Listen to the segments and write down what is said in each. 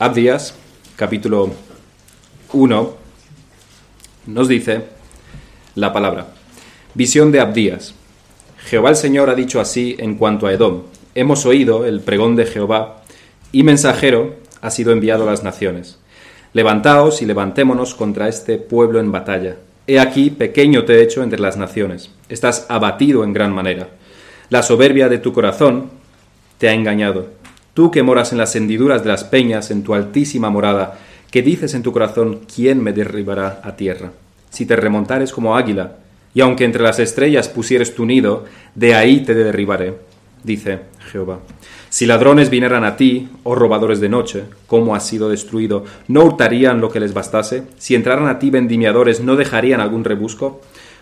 Abdías, capítulo 1, nos dice la palabra. Visión de Abdías. Jehová el Señor ha dicho así en cuanto a Edom. Hemos oído el pregón de Jehová y mensajero ha sido enviado a las naciones. Levantaos y levantémonos contra este pueblo en batalla. He aquí, pequeño te he hecho entre las naciones. Estás abatido en gran manera. La soberbia de tu corazón te ha engañado Tú que moras en las hendiduras de las peñas, en tu altísima morada, que dices en tu corazón, ¿quién me derribará a tierra? Si te remontares como águila, y aunque entre las estrellas pusieres tu nido, de ahí te derribaré, dice Jehová. Si ladrones vinieran a ti, oh robadores de noche, ¿cómo has sido destruido? ¿No hurtarían lo que les bastase? Si entraran a ti vendimiadores, ¿no dejarían algún rebusco?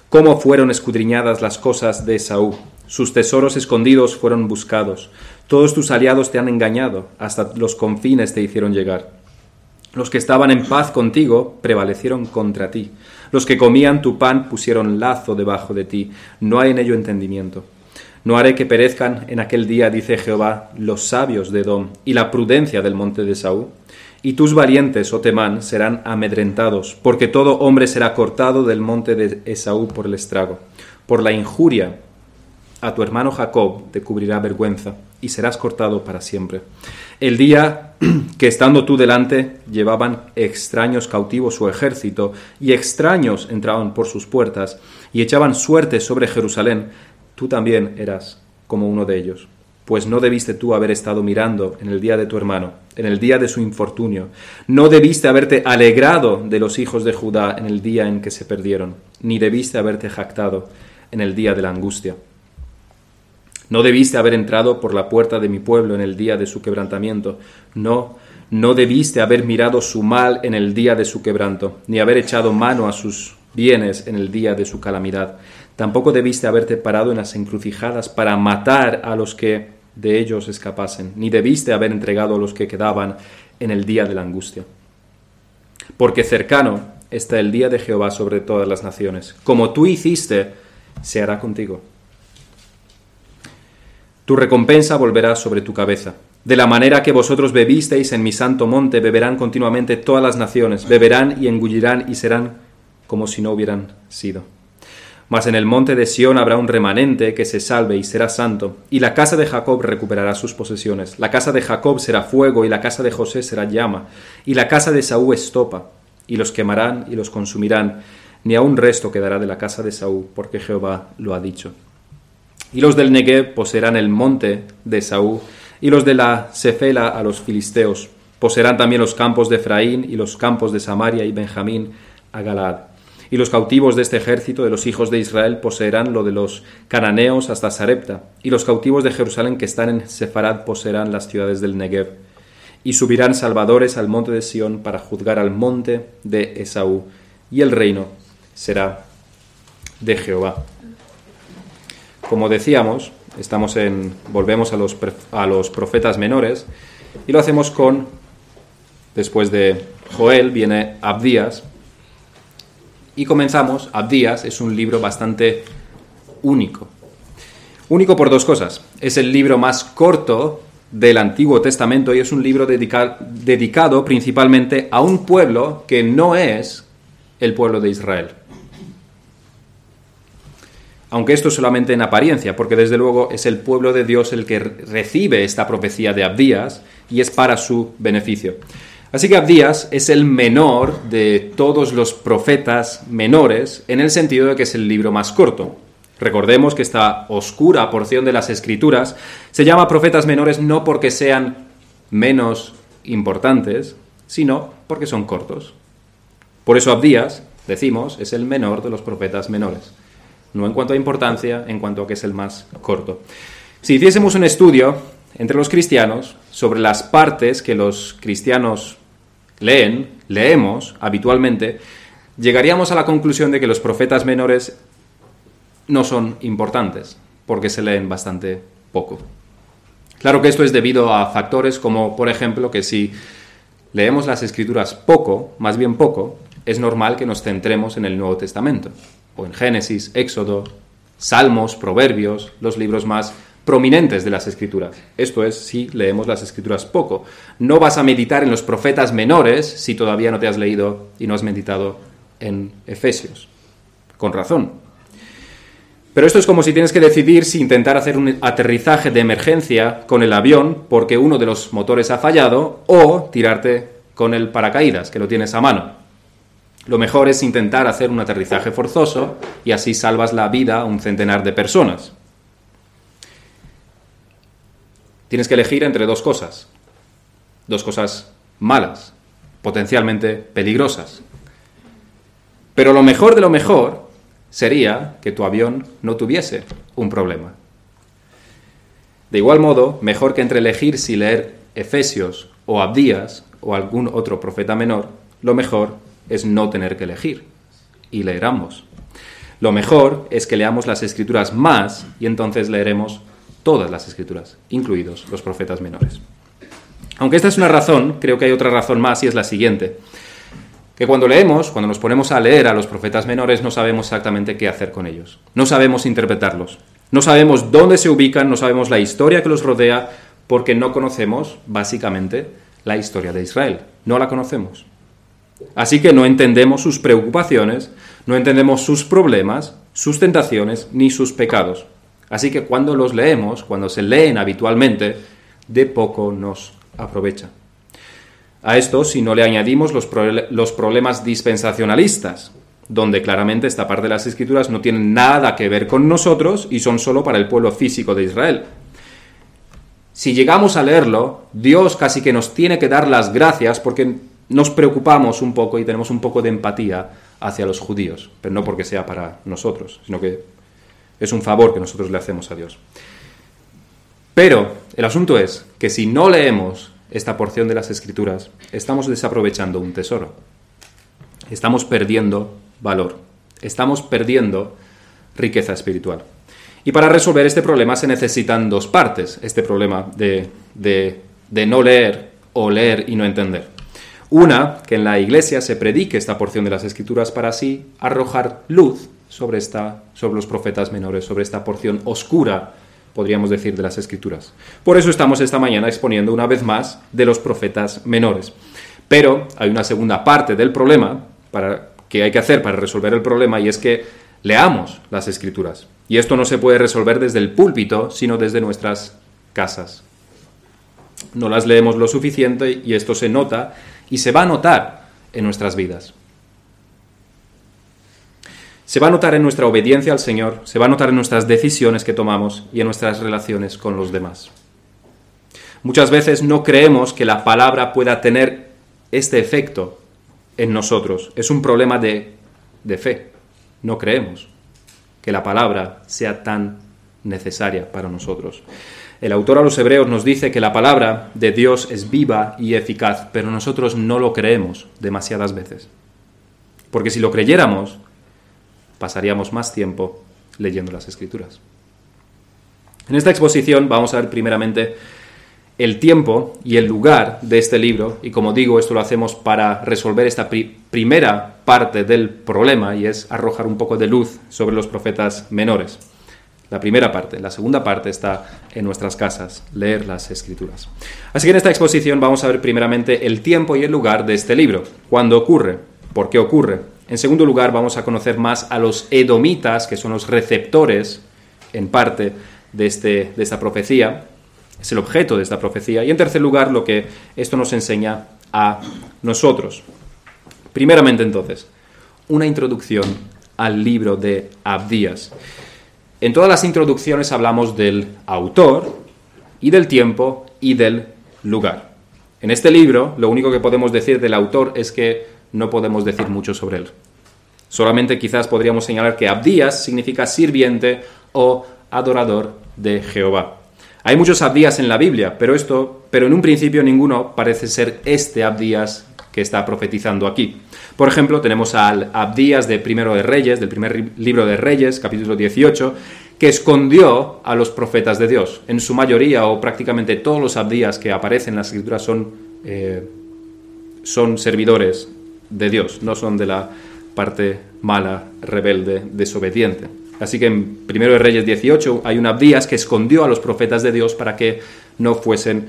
¿Cómo fueron escudriñadas las cosas de Esaú? Sus tesoros escondidos fueron buscados. Todos tus aliados te han engañado, hasta los confines te hicieron llegar. Los que estaban en paz contigo prevalecieron contra ti. Los que comían tu pan pusieron lazo debajo de ti. No hay en ello entendimiento. No haré que perezcan en aquel día, dice Jehová, los sabios de Edom y la prudencia del monte de Saúl. Y tus valientes, oh Temán, serán amedrentados, porque todo hombre será cortado del monte de Esaú por el estrago, por la injuria a tu hermano Jacob te cubrirá vergüenza y serás cortado para siempre. El día que estando tú delante llevaban extraños cautivos su ejército y extraños entraban por sus puertas y echaban suerte sobre Jerusalén, tú también eras como uno de ellos. Pues no debiste tú haber estado mirando en el día de tu hermano, en el día de su infortunio. No debiste haberte alegrado de los hijos de Judá en el día en que se perdieron, ni debiste haberte jactado en el día de la angustia no debiste haber entrado por la puerta de mi pueblo en el día de su quebrantamiento. No, no debiste haber mirado su mal en el día de su quebranto, ni haber echado mano a sus bienes en el día de su calamidad. Tampoco debiste haberte parado en las encrucijadas para matar a los que de ellos escapasen, ni debiste haber entregado a los que quedaban en el día de la angustia. Porque cercano está el día de Jehová sobre todas las naciones. Como tú hiciste, se hará contigo. Tu recompensa volverá sobre tu cabeza. De la manera que vosotros bebisteis en mi santo monte, beberán continuamente todas las naciones, beberán y engullirán y serán como si no hubieran sido. Mas en el monte de Sión habrá un remanente que se salve y será santo, y la casa de Jacob recuperará sus posesiones. La casa de Jacob será fuego, y la casa de José será llama, y la casa de Saúl estopa, y los quemarán y los consumirán, ni aun resto quedará de la casa de Saúl, porque Jehová lo ha dicho. Y los del Negev poseerán el monte de Saúl, y los de la Cefela a los filisteos. Poseerán también los campos de Efraín y los campos de Samaria y Benjamín a Galad. Y los cautivos de este ejército de los hijos de Israel poseerán lo de los cananeos hasta Sarepta, y los cautivos de Jerusalén que están en Sefarad poseerán las ciudades del Negev. Y subirán salvadores al monte de Sión para juzgar al monte de Esaú, y el reino será de Jehová. Como decíamos, estamos en, volvemos a los, a los profetas menores y lo hacemos con, después de Joel, viene Abdías y comenzamos, Abdías es un libro bastante único. Único por dos cosas. Es el libro más corto del Antiguo Testamento y es un libro dedicado principalmente a un pueblo que no es el pueblo de Israel aunque esto es solamente en apariencia, porque desde luego es el pueblo de Dios el que recibe esta profecía de Abdías y es para su beneficio. Así que Abdías es el menor de todos los profetas menores en el sentido de que es el libro más corto. Recordemos que esta oscura porción de las escrituras se llama profetas menores no porque sean menos importantes, sino porque son cortos. Por eso Abdías, decimos, es el menor de los profetas menores no en cuanto a importancia, en cuanto a que es el más corto. Si hiciésemos un estudio entre los cristianos sobre las partes que los cristianos leen, leemos habitualmente, llegaríamos a la conclusión de que los profetas menores no son importantes, porque se leen bastante poco. Claro que esto es debido a factores como, por ejemplo, que si leemos las escrituras poco, más bien poco, es normal que nos centremos en el Nuevo Testamento o en Génesis, Éxodo, Salmos, Proverbios, los libros más prominentes de las escrituras. Esto es, si leemos las escrituras poco. No vas a meditar en los profetas menores si todavía no te has leído y no has meditado en Efesios. Con razón. Pero esto es como si tienes que decidir si intentar hacer un aterrizaje de emergencia con el avión porque uno de los motores ha fallado o tirarte con el paracaídas, que lo tienes a mano. Lo mejor es intentar hacer un aterrizaje forzoso y así salvas la vida a un centenar de personas. Tienes que elegir entre dos cosas. Dos cosas malas, potencialmente peligrosas. Pero lo mejor de lo mejor sería que tu avión no tuviese un problema. De igual modo, mejor que entre elegir si leer Efesios o Abdías o algún otro profeta menor, lo mejor es no tener que elegir y leer ambos. Lo mejor es que leamos las escrituras más y entonces leeremos todas las escrituras, incluidos los profetas menores. Aunque esta es una razón, creo que hay otra razón más y es la siguiente. Que cuando leemos, cuando nos ponemos a leer a los profetas menores, no sabemos exactamente qué hacer con ellos. No sabemos interpretarlos. No sabemos dónde se ubican, no sabemos la historia que los rodea, porque no conocemos, básicamente, la historia de Israel. No la conocemos. Así que no entendemos sus preocupaciones, no entendemos sus problemas, sus tentaciones ni sus pecados. Así que cuando los leemos, cuando se leen habitualmente, de poco nos aprovecha. A esto, si no le añadimos los, problemas dispensacionalistas, donde claramente esta parte de las escrituras no tienen nada que ver con nosotros y son solo para el pueblo físico de Israel. Si llegamos a leerlo, Dios casi que nos tiene que dar las gracias porque nos preocupamos un poco y tenemos un poco de empatía hacia los judíos, pero no porque sea para nosotros, sino que es un favor que nosotros le hacemos a Dios. Pero el asunto es que si no leemos esta porción de las escrituras, estamos desaprovechando un tesoro. Estamos perdiendo valor. Estamos perdiendo riqueza espiritual. Y para resolver este problema se necesitan dos partes, este problema de, no leer o leer y no entender. Una, que en la iglesia se predique esta porción de las escrituras para así arrojar luz sobre, esta, sobre los profetas menores, sobre esta porción oscura, podríamos decir, de las escrituras. Por eso estamos esta mañana exponiendo una vez más de los profetas menores. Pero hay una segunda parte del problema para, que hay que hacer para resolver el problema y es que leamos las escrituras. Y esto no se puede resolver desde el púlpito, sino desde nuestras casas. No las leemos lo suficiente y esto se nota y se va a notar en nuestras vidas. Se va a notar en nuestra obediencia al Señor, se va a notar en nuestras decisiones que tomamos y en nuestras relaciones con los demás. Muchas veces no creemos que la palabra pueda tener este efecto en nosotros. Es un problema de, de fe. No creemos que la palabra sea tan necesaria para nosotros. El autor a los hebreos nos dice que la palabra de Dios es viva y eficaz, pero nosotros no lo creemos demasiadas veces. Porque si lo creyéramos, pasaríamos más tiempo leyendo las escrituras. En esta exposición vamos a ver primeramente el tiempo y el lugar de este libro, y como digo, esto lo hacemos para resolver esta primera parte del problema, y es arrojar un poco de luz sobre los profetas menores la primera parte. La segunda parte está en nuestras casas, leer las escrituras. Así que en esta exposición vamos a ver primeramente el tiempo y el lugar de este libro, cuándo ocurre, por qué ocurre. En segundo lugar vamos a conocer más a los edomitas, que son los receptores en parte de, este, de esta profecía, es el objeto de esta profecía. Y en tercer lugar lo que esto nos enseña a nosotros. Primeramente entonces, una introducción al libro de Abdías. En todas las introducciones hablamos del autor y del tiempo y del lugar. En este libro lo único que podemos decir del autor es que no podemos decir mucho sobre él. Solamente quizás podríamos señalar que Abdías significa sirviente o adorador de Jehová. Hay muchos Abdías en la Biblia, pero esto, pero en un principio ninguno parece ser este Abdías que está profetizando aquí. Por ejemplo, tenemos al Abdías de Primero de Reyes, del primer libro de Reyes, capítulo 18, que escondió a los profetas de Dios. En su mayoría, o prácticamente todos los Abdías que aparecen en las escrituras son, eh, son servidores de Dios, no son de la parte mala, rebelde, desobediente. Así que en 1 de Reyes 18 hay un Abdías que escondió a los profetas de Dios para que no fuesen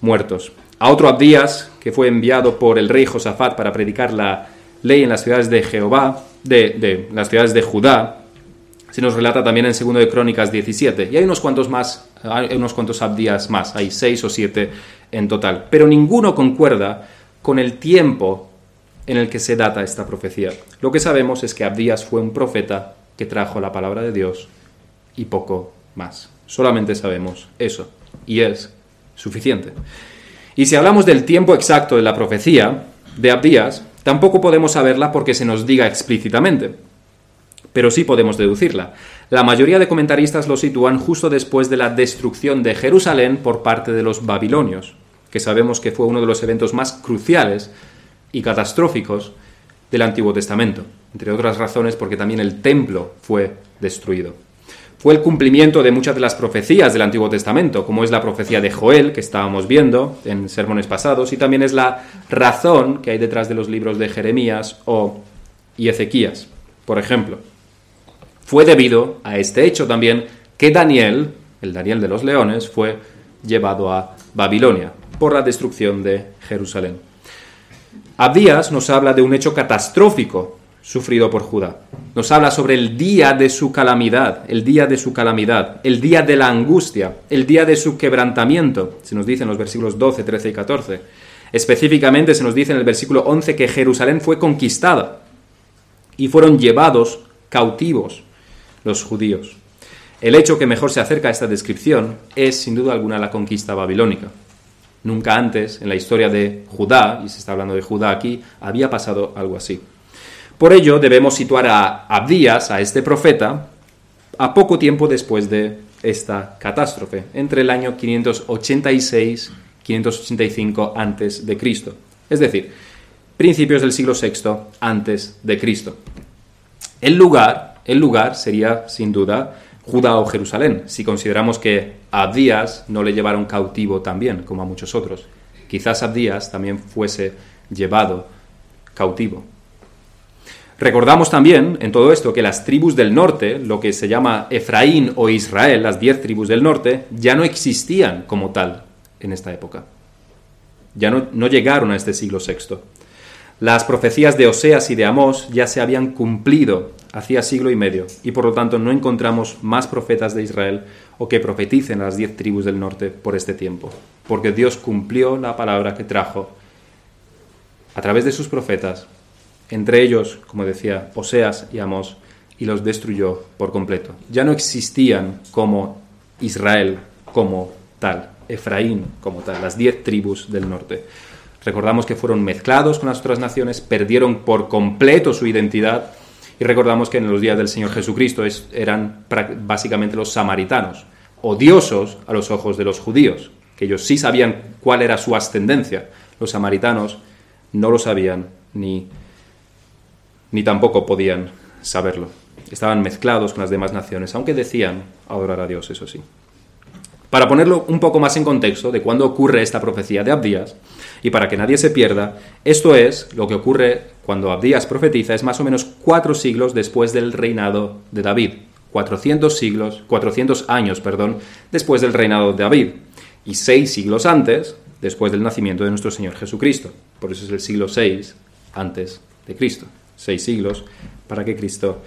muertos. A otro Abdías, que fue enviado por el rey Josafat para predicar la ley en las ciudades de Jehová, de, las ciudades de Judá, se nos relata también en 2 de Crónicas 17. Y hay unos cuantos más, hay unos cuantos Abdías más, hay seis o siete en total. Pero ninguno concuerda con el tiempo en el que se data esta profecía. Lo que sabemos es que Abdías fue un profeta que trajo la palabra de Dios y poco más. Solamente sabemos eso. Y es suficiente. Y si hablamos del tiempo exacto de la profecía de Abdías, tampoco podemos saberla porque se nos diga explícitamente. Pero sí podemos deducirla. La mayoría de comentaristas lo sitúan justo después de la destrucción de Jerusalén por parte de los babilonios, que sabemos que fue uno de los eventos más cruciales y catastróficos del Antiguo Testamento, entre otras razones porque también el templo fue destruido. Fue el cumplimiento de muchas de las profecías del Antiguo Testamento, como es la profecía de Joel, que estábamos viendo en sermones pasados, y también es la razón que hay detrás de los libros de Jeremías o y Ezequías, por ejemplo. Fue debido a este hecho también que Daniel, el Daniel de los leones, fue llevado a Babilonia por la destrucción de Jerusalén. Abdías nos habla de un hecho catastrófico sufrido por Judá. Nos habla sobre el día de su calamidad, el día de su calamidad, el día de la angustia, el día de su quebrantamiento. Se nos dice en los versículos 12, 13 y 14. Específicamente se nos dice en el versículo 11 que Jerusalén fue conquistada y fueron llevados cautivos los judíos. El hecho que mejor se acerca a esta descripción es sin duda alguna la conquista babilónica. Nunca antes en la historia de Judá, y se está hablando de Judá aquí, había pasado algo así. Por ello debemos situar a Abdías, a este profeta, a poco tiempo después de esta catástrofe, entre el año 586 585 antes de Cristo, es decir, principios del siglo VI antes de Cristo. El lugar, el lugar sería sin duda Judá o Jerusalén, si consideramos que Abdías no le llevaron cautivo también, como a muchos otros. Quizás Abdías también fuese llevado cautivo. Recordamos también en todo esto que las tribus del norte, lo que se llama Efraín o Israel, las diez tribus del norte, ya no existían como tal en esta época. Ya no, no llegaron a este siglo VI. Las profecías de Oseas y de Amós ya se habían cumplido hacía siglo y medio, y por lo tanto no encontramos más profetas de Israel o que profeticen a las diez tribus del norte por este tiempo, porque Dios cumplió la palabra que trajo a través de sus profetas, entre ellos, como decía, Oseas y Amós, y los destruyó por completo. Ya no existían como Israel como tal, Efraín como tal, las diez tribus del norte. Recordamos que fueron mezclados con las otras naciones, perdieron por completo su identidad y recordamos que en los días del Señor Jesucristo eran básicamente los samaritanos, odiosos a los ojos de los judíos, que ellos sí sabían cuál era su ascendencia. Los samaritanos no lo sabían ni, ni tampoco podían saberlo. Estaban mezclados con las demás naciones, aunque decían adorar a Dios, eso sí. Para ponerlo un poco más en contexto de cuándo ocurre esta profecía de Abdías, y para que nadie se pierda, esto es lo que ocurre cuando Abdías profetiza, es más o menos cuatro siglos después del reinado de David. 400 siglos, 400 años, perdón, después del reinado de David. Y seis siglos antes, después del nacimiento de nuestro Señor Jesucristo. Por eso es el siglo 6 antes de Cristo. Seis siglos para que Cristo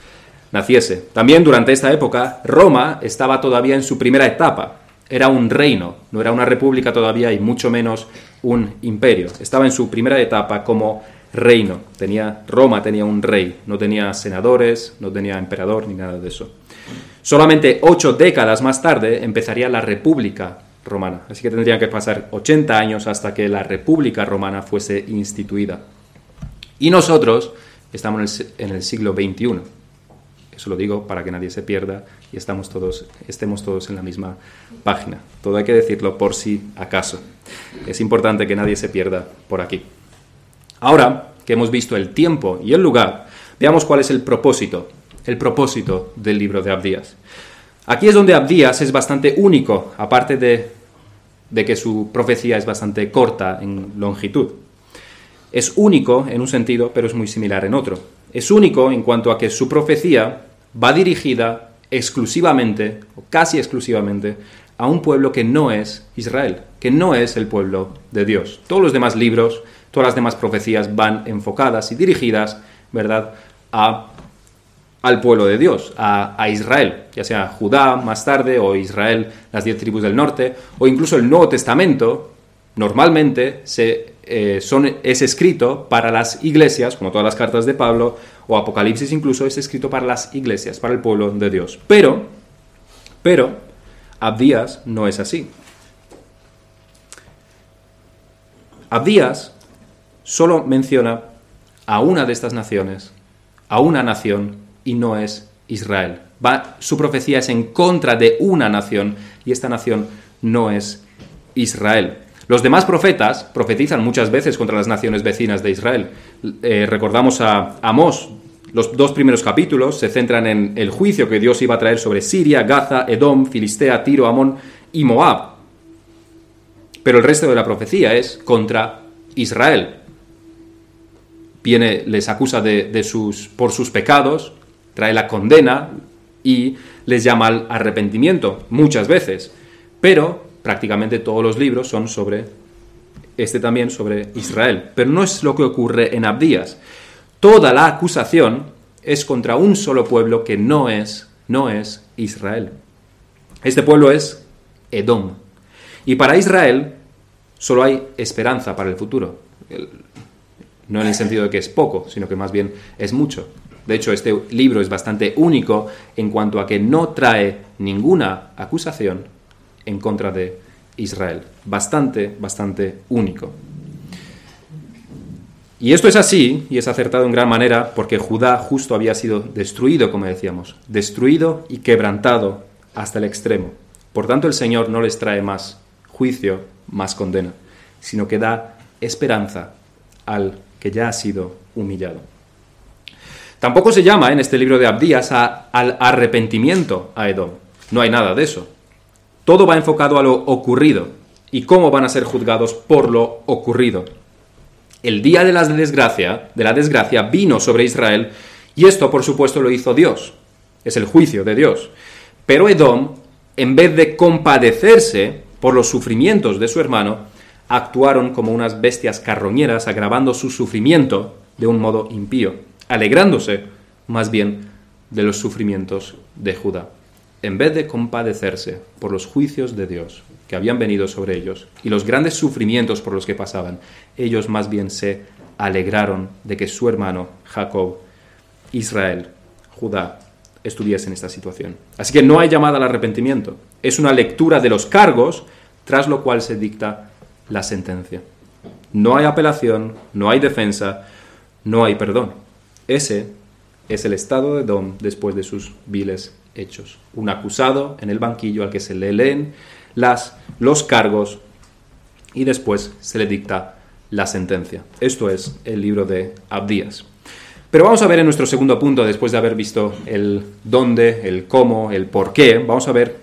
naciese. También durante esta época, Roma estaba todavía en su primera etapa era un reino, no era una república todavía y mucho menos un imperio. Estaba en su primera etapa como reino. Tenía, Roma tenía un rey, no tenía senadores, no tenía emperador ni nada de eso. Solamente ocho décadas más tarde empezaría la República Romana. Así que tendrían que pasar 80 años hasta que la República Romana fuese instituida. Y nosotros estamos en el siglo XXI. Eso lo digo para que nadie se pierda y estamos todos, estemos todos en la misma página. Todo hay que decirlo por si acaso. Es importante que nadie se pierda por aquí. Ahora que hemos visto el tiempo y el lugar, veamos cuál es el propósito, el propósito del libro de Abdías. Aquí es donde Abdías es bastante único, aparte de, de que su profecía es bastante corta en longitud. Es único en un sentido, pero es muy similar en otro. Es único en cuanto a que su profecía va dirigida exclusivamente, o casi exclusivamente, a un pueblo que no es Israel, que no es el pueblo de Dios. Todos los demás libros, todas las demás profecías van enfocadas y dirigidas, ¿verdad?, a, al pueblo de Dios, a, Israel, ya sea Judá más tarde o Israel, las diez tribus del norte, o incluso el Nuevo Testamento, normalmente eh, es escrito para las iglesias, como todas las cartas de Pablo, o Apocalipsis incluso es escrito para las iglesias, para el pueblo de Dios. Pero, pero, Abdías no es así. Abdías solo menciona a una de estas naciones, a una nación, y no es Israel. Su profecía es en contra de una nación, y esta nación no es Israel. Los demás profetas profetizan muchas veces contra las naciones vecinas de Israel. Eh, recordamos a Amós, los dos primeros capítulos se centran en el juicio que Dios iba a traer sobre Siria, Gaza, Edom, Filistea, Tiro, Amón y Moab. Pero el resto de la profecía es contra Israel. Viene, les acusa por sus pecados, trae la condena y les llama al arrepentimiento muchas veces. Pero prácticamente todos los libros son sobre, este también sobre Israel. Pero no es lo que ocurre en Abdías. Toda la acusación es contra un solo pueblo que no es, no es Israel. Este pueblo es Edom. Y para Israel solo hay esperanza para el futuro. No en el sentido de que es poco, sino que más bien es mucho. De hecho, este libro es bastante único en cuanto a que no trae ninguna acusación en contra de Israel. Bastante, bastante único. Y esto es así, y es acertado en gran manera, porque Judá justo había sido destruido, como decíamos, destruido y quebrantado hasta el extremo. Por tanto, el Señor no les trae más juicio, más condena, sino que da esperanza al que ya ha sido humillado. Tampoco se llama en este libro de Abdías al arrepentimiento a Edom. No hay nada de eso. Todo va enfocado a lo ocurrido y cómo van a ser juzgados por lo ocurrido. El día de la desgracia, de la desgracia vino sobre Israel y esto por supuesto lo hizo Dios. Es el juicio de Dios. Pero Edom, en vez de compadecerse por los sufrimientos de su hermano, actuaron como unas bestias carroñeras agravando su sufrimiento de un modo impío, alegrándose más bien de los sufrimientos de Judá en vez de compadecerse por los juicios de Dios que habían venido sobre ellos y los grandes sufrimientos por los que pasaban, ellos más bien se alegraron de que su hermano Jacob, Israel, Judá, estuviese en esta situación. Así que no hay llamada al arrepentimiento, es una lectura de los cargos tras lo cual se dicta la sentencia. No hay apelación, no hay defensa, no hay perdón. Ese es el estado de Dom después de sus viles hechos. Un acusado en el banquillo al que se le leen las, los cargos y después se le dicta la sentencia. Esto es el libro de Abdías. Pero vamos a ver en nuestro segundo punto, después de haber visto el dónde, el cómo, el por qué, vamos a ver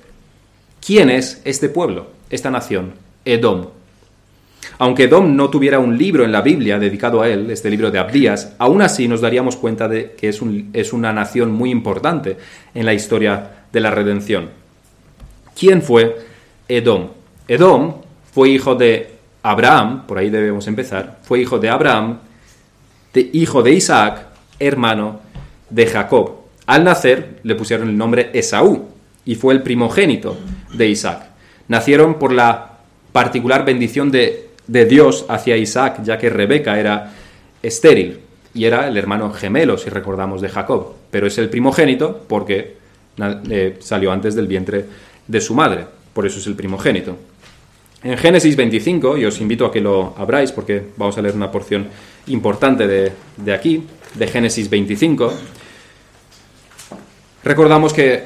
quién es este pueblo, esta nación, Edom. Aunque Edom no tuviera un libro en la Biblia dedicado a él, este libro de Abdías, aún así nos daríamos cuenta de que es, es una nación muy importante en la historia de la redención. ¿Quién fue Edom? Edom fue hijo de Abraham, por ahí debemos empezar, fue hijo de Abraham, de, hijo de Isaac, hermano de Jacob. Al nacer le pusieron el nombre Esaú y fue el primogénito de Isaac. Nacieron por la particular bendición de de Dios hacia Isaac, ya que Rebeca era estéril y era el hermano gemelo, si recordamos, de Jacob, pero es el primogénito porque eh, salió antes del vientre de su madre, por eso es el primogénito. En Génesis 25, y os invito a que lo abráis porque vamos a leer una porción importante de, de aquí, de Génesis 25, recordamos que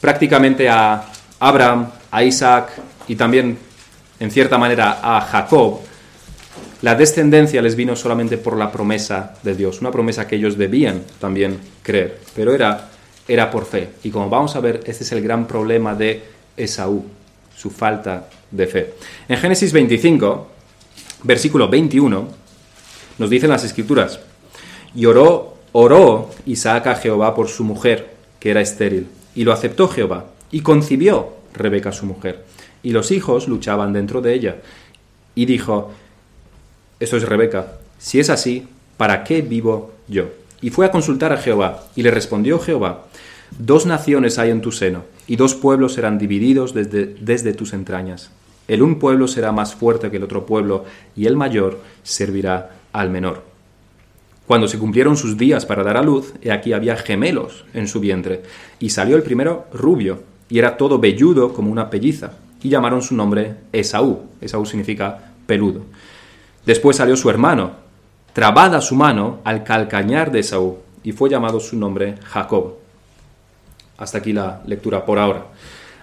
prácticamente a Abraham, a Isaac y también en cierta manera, a Jacob, la descendencia les vino solamente por la promesa de Dios, una promesa que ellos debían también creer, pero era, era por fe. Y como vamos a ver, este es el gran problema de Esaú, su falta de fe. En Génesis 25, versículo 21, nos dicen las escrituras, y oró, oró Isaac a Jehová por su mujer, que era estéril. Y lo aceptó Jehová, y concibió Rebeca su mujer. Y los hijos luchaban dentro de ella. Y dijo, esto es Rebeca, si es así, ¿para qué vivo yo? Y fue a consultar a Jehová, y le respondió Jehová, dos naciones hay en tu seno, y dos pueblos serán divididos desde, desde tus entrañas. El un pueblo será más fuerte que el otro pueblo, y el mayor servirá al menor. Cuando se cumplieron sus días para dar a luz, he aquí había gemelos en su vientre, y salió el primero rubio, y era todo velludo como una pelliza, y llamaron su nombre Esaú. Esaú significa peludo. Después salió su hermano, trabada su mano al calcañar de Esaú, y fue llamado su nombre Jacob. Hasta aquí la lectura por ahora.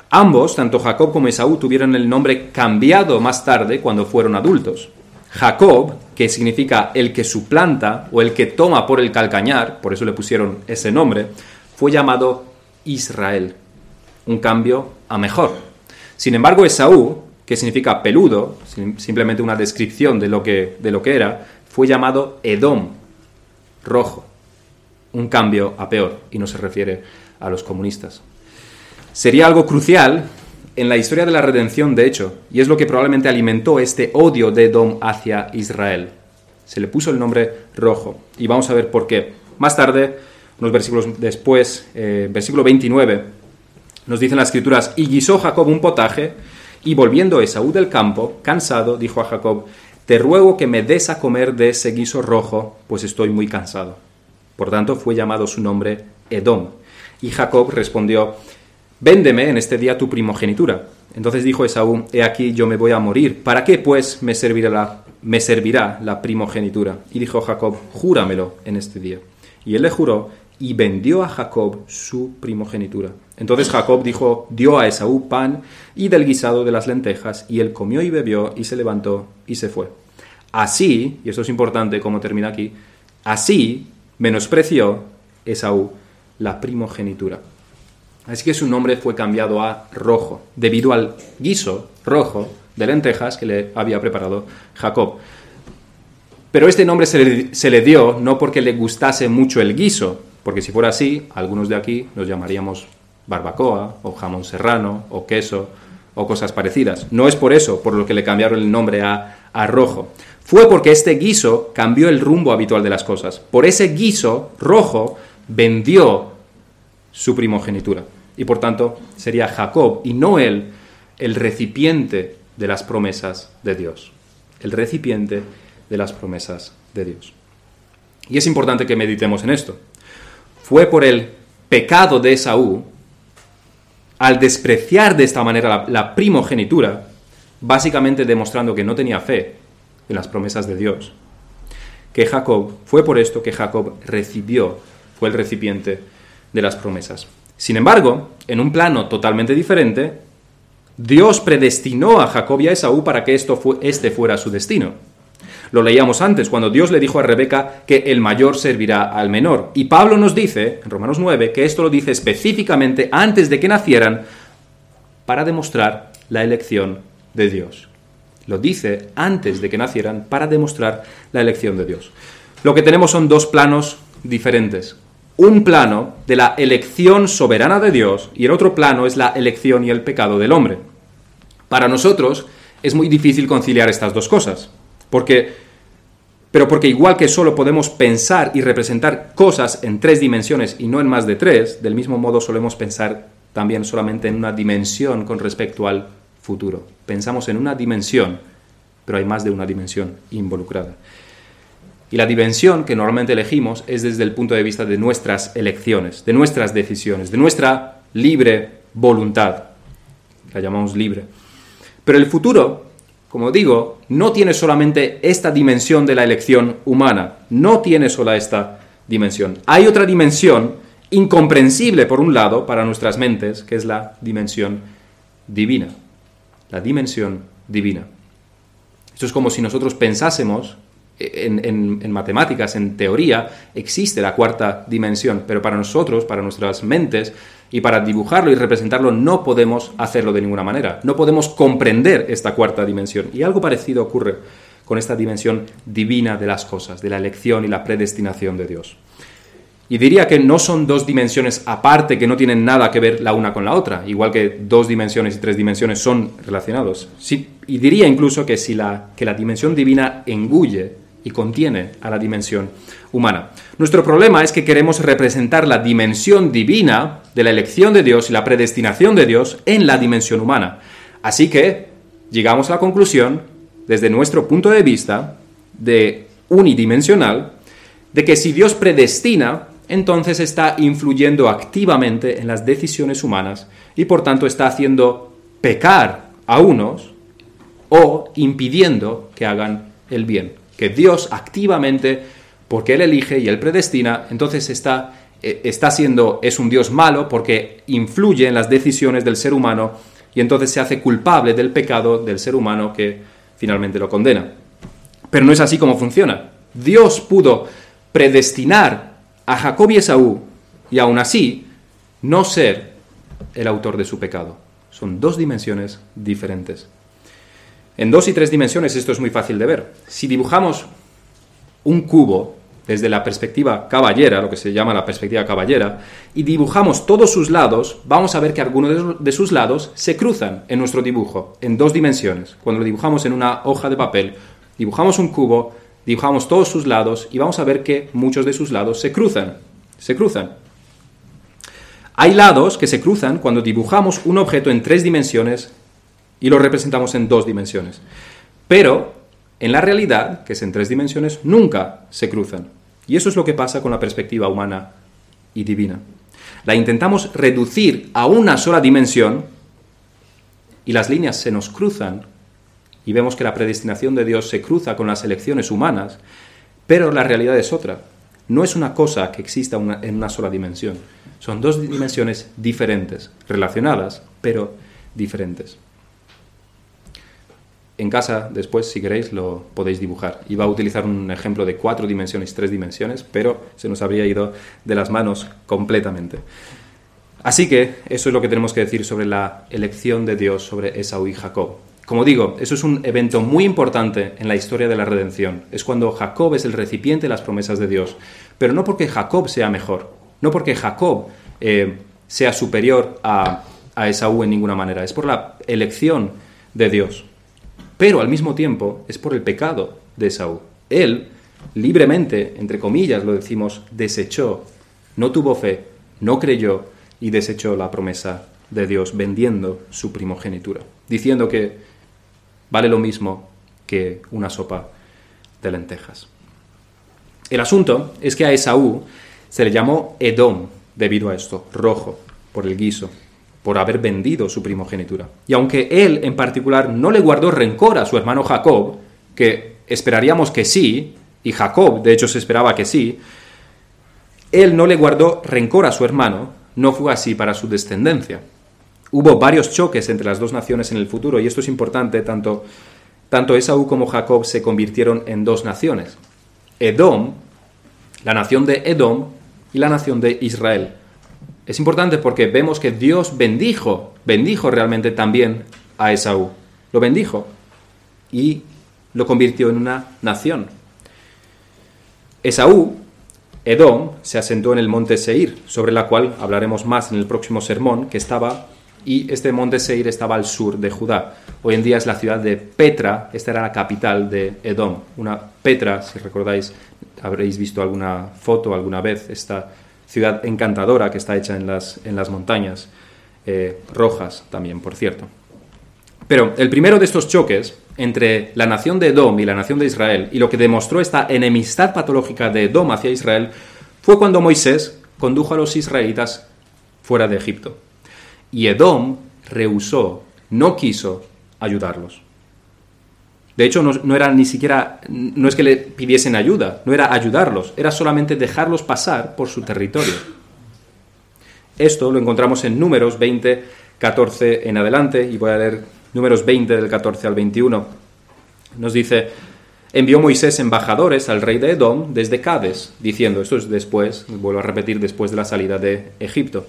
Ambos, tanto Jacob como Esaú, tuvieron el nombre cambiado más tarde cuando fueron adultos. Jacob, que significa el que suplanta o el que toma por el calcañar, por eso le pusieron ese nombre, fue llamado Israel. Un cambio a mejor. Sin embargo, Esaú, que significa peludo, simplemente una descripción de lo que, de lo que era, fue llamado Edom, rojo. Un cambio a peor, y no se refiere a los comunistas. Sería algo crucial en la historia de la redención, de hecho, y es lo que probablemente alimentó este odio de Edom hacia Israel. Se le puso el nombre rojo, y vamos a ver por qué. Más tarde, unos versículos después, eh, versículo 29, nos dicen las escrituras, y guisó Jacob un potaje, y volviendo Esaú del campo, cansado, dijo a Jacob, te ruego que me des a comer de ese guiso rojo, pues estoy muy cansado. Por tanto, fue llamado su nombre Edom. Y Jacob respondió, Véndeme en este día tu primogenitura. Entonces dijo Esaú, He aquí yo me voy a morir. ¿Para qué pues me servirá la, me servirá la primogenitura? Y dijo Jacob, Júramelo en este día. Y él le juró y vendió a Jacob su primogenitura. Entonces Jacob dijo, dio a Esaú pan y del guisado de las lentejas, y él comió y bebió, y se levantó y se fue. Así, y esto es importante como termina aquí, así menospreció Esaú la primogenitura. Así que su nombre fue cambiado a rojo, debido al guiso rojo de lentejas que le había preparado Jacob. Pero este nombre se le, dio no porque le gustase mucho el guiso, porque si fuera así, algunos de aquí nos llamaríamos barbacoa, o jamón serrano, o queso, o cosas parecidas. No es por eso por lo que le cambiaron el nombre a, rojo. Fue porque este guiso cambió el rumbo habitual de las cosas. Por ese guiso rojo vendió su primogenitura y por tanto sería Jacob y no él el recipiente de las promesas de Dios. El recipiente de las promesas de Dios. Y es importante que meditemos en esto. Fue por el pecado de Esaú, al despreciar de esta manera la, primogenitura, básicamente demostrando que no tenía fe en las promesas de Dios, que Jacob, fue por esto que Jacob recibió, fue el recipiente de las promesas. Sin embargo, en un plano totalmente diferente, Dios predestinó a Jacob y a Esaú para que esto este fuera su destino. Lo leíamos antes, cuando Dios le dijo a Rebeca que el mayor servirá al menor. Y Pablo nos dice, en Romanos 9, que esto lo dice específicamente antes de que nacieran, para demostrar la elección de Dios. Lo dice antes de que nacieran para demostrar la elección de Dios. Lo que tenemos son dos planos diferentes un plano de la elección soberana de Dios y el otro plano es la elección y el pecado del hombre. Para nosotros es muy difícil conciliar estas dos cosas, porque pero porque igual que solo podemos pensar y representar cosas en tres dimensiones y no en más de tres, del mismo modo solemos pensar también solamente en una dimensión con respecto al futuro. Pensamos en una dimensión, pero hay más de una dimensión involucrada. Y la dimensión que normalmente elegimos es desde el punto de vista de nuestras elecciones, de nuestras decisiones, de nuestra libre voluntad. La llamamos libre. Pero el futuro, como digo, no tiene solamente esta dimensión de la elección humana, no tiene sola esta dimensión. Hay otra dimensión incomprensible, por un lado, para nuestras mentes, que es la dimensión divina. La dimensión divina. Esto es como si nosotros pensásemos en, matemáticas, en teoría, existe la cuarta dimensión, pero para nosotros, para nuestras mentes, y para dibujarlo y representarlo no podemos hacerlo de ninguna manera. No podemos comprender esta cuarta dimensión. Y algo parecido ocurre con esta dimensión divina de las cosas, de la elección y la predestinación de Dios. Y diría que no son dos dimensiones aparte que no tienen nada que ver la una con la otra, igual que dos dimensiones y tres dimensiones son relacionados. Sí, y diría incluso que, si la, que la dimensión divina engulle y contiene a la dimensión humana. Nuestro problema es que queremos representar la dimensión divina de la elección de Dios y la predestinación de Dios en la dimensión humana. Así que llegamos a la conclusión, desde nuestro punto de vista, de unidimensional, de que si Dios predestina, entonces está influyendo activamente en las decisiones humanas y por tanto está haciendo pecar a unos o impidiendo que hagan el bien. Que Dios activamente, porque Él elige y Él predestina, entonces está, eh, está siendo, es un Dios malo porque influye en las decisiones del ser humano y entonces se hace culpable del pecado del ser humano que finalmente lo condena. Pero no es así como funciona. Dios pudo predestinar a Jacob y Esaú y aún así no ser el autor de su pecado. Son dos dimensiones diferentes. En dos y tres dimensiones esto es muy fácil de ver. Si dibujamos un cubo desde la perspectiva caballera, lo que se llama la perspectiva caballera, y dibujamos todos sus lados, vamos a ver que algunos de sus lados se cruzan en nuestro dibujo, en dos dimensiones. Cuando lo dibujamos en una hoja de papel, dibujamos un cubo, dibujamos todos sus lados y vamos a ver que muchos de sus lados se cruzan. Se cruzan. Hay lados que se cruzan cuando dibujamos un objeto en tres dimensiones y lo representamos en dos dimensiones. Pero en la realidad, que es en tres dimensiones, nunca se cruzan. Y eso es lo que pasa con la perspectiva humana y divina. La intentamos reducir a una sola dimensión y las líneas se nos cruzan y vemos que la predestinación de Dios se cruza con las elecciones humanas, pero la realidad es otra. No es una cosa que exista en una sola dimensión. Son dos dimensiones diferentes, relacionadas, pero diferentes. En casa, después, si queréis, lo podéis dibujar. Iba a utilizar un ejemplo de cuatro dimensiones, tres dimensiones, pero se nos habría ido de las manos completamente. Así que eso es lo que tenemos que decir sobre la elección de Dios sobre Esaú y Jacob. Como digo, eso es un evento muy importante en la historia de la redención. Es cuando Jacob es el recipiente de las promesas de Dios. Pero no porque Jacob sea mejor, no porque Jacob eh, sea superior a, a Esaú en ninguna manera. Es por la elección de Dios. Pero al mismo tiempo es por el pecado de Esaú. Él, libremente, entre comillas lo decimos, desechó, no tuvo fe, no creyó y desechó la promesa de Dios vendiendo su primogenitura, diciendo que Vale lo mismo que una sopa de lentejas. El asunto es que a Esaú se le llamó Edom debido a esto, rojo, por el guiso, por haber vendido su primogenitura. Y aunque él en particular no le guardó rencor a su hermano Jacob, que esperaríamos que sí, y Jacob de hecho se esperaba que sí, él no le guardó rencor a su hermano, no fue así para su descendencia hubo varios choques entre las dos naciones en el futuro y esto es importante, tanto, tanto Esaú como Jacob se convirtieron en dos naciones. Edom, la nación de Edom y la nación de Israel. Es importante porque vemos que Dios bendijo, bendijo realmente también a Esaú. Lo bendijo y lo convirtió en una nación. Esaú, Edom, se asentó en el monte Seir, sobre la cual hablaremos más en el próximo sermón, que estaba y este monte Seir estaba al sur de Judá. Hoy en día es la ciudad de Petra, esta era la capital de Edom. Una Petra, si recordáis, habréis visto alguna foto alguna vez, esta ciudad encantadora que está hecha en las, en las montañas eh, rojas también, por cierto. Pero el primero de estos choques entre la nación de Edom y la nación de Israel, y lo que demostró esta enemistad patológica de Edom hacia Israel, fue cuando Moisés condujo a los israelitas fuera de Egipto. Y Edom rehusó, no quiso ayudarlos. De hecho, no, era ni siquiera, no es que le pidiesen ayuda, no era ayudarlos, era solamente dejarlos pasar por su territorio. Esto lo encontramos en Números 20, 14 en adelante, y voy a leer Números 20 del 14 al 21. Nos dice, envió Moisés embajadores al rey de Edom desde Cades, diciendo, esto es después, vuelvo a repetir, después de la salida de Egipto.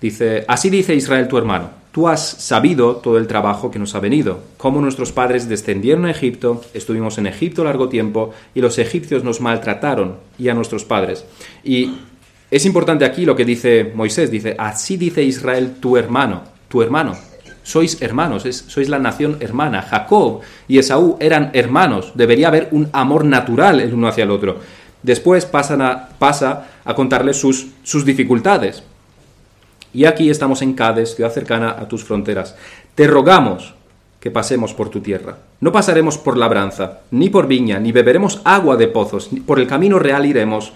Dice, así dice Israel tu hermano, tú has sabido todo el trabajo que nos ha venido, cómo nuestros padres descendieron a Egipto, estuvimos en Egipto largo tiempo y los egipcios nos maltrataron y a nuestros padres. Y Es importante aquí lo que dice Moisés, dice, así dice Israel tu hermano, tu hermano. Sois hermanos, sois la nación hermana. Jacob y Esaú eran hermanos, debería haber un amor natural el uno hacia el otro. Después pasa a contarles sus, sus dificultades. Y aquí estamos en Cádiz, ciudad cercana a tus fronteras. Te rogamos que pasemos por tu tierra. No pasaremos por labranza, ni por viña, ni beberemos agua de pozos, por el camino real iremos,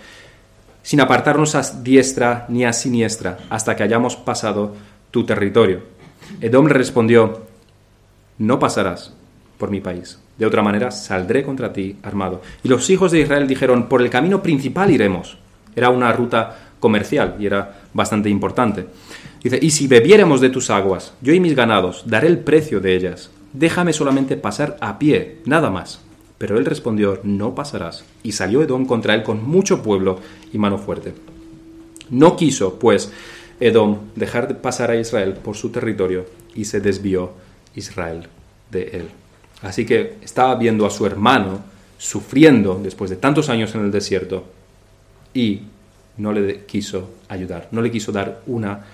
sin apartarnos a diestra ni a siniestra, hasta que hayamos pasado tu territorio. Edom respondió, no pasarás por mi país. De otra manera, saldré contra ti armado. Y los hijos de Israel dijeron, por el camino principal iremos. Era una ruta comercial y era bastante importante. Dice, y si bebiéramos de tus aguas, yo y mis ganados, daré el precio de ellas. Déjame solamente pasar a pie, nada más. Pero él respondió, no pasarás. Y salió Edom contra él con mucho pueblo y mano fuerte. No quiso, pues, Edom dejar de pasar a Israel por su territorio y se desvió Israel de él. Así que estaba viendo a su hermano sufriendo después de tantos años en el desierto y no le quiso ayudar, no le quiso dar una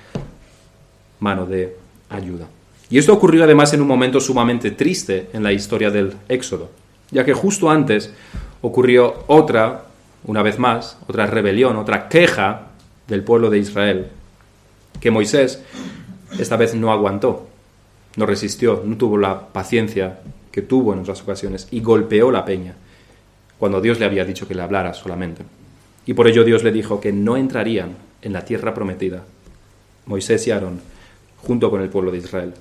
mano de ayuda. Y esto ocurrió además en un momento sumamente triste en la historia del Éxodo, ya que justo antes ocurrió otra, una vez más, otra rebelión, otra queja del pueblo de Israel, que Moisés esta vez no aguantó, no resistió, no tuvo la paciencia que tuvo en otras ocasiones y golpeó la peña, cuando Dios le había dicho que le hablara solamente. Y por ello Dios le dijo que no entrarían en la tierra prometida, Moisés y Aarón, junto con el pueblo de Israel.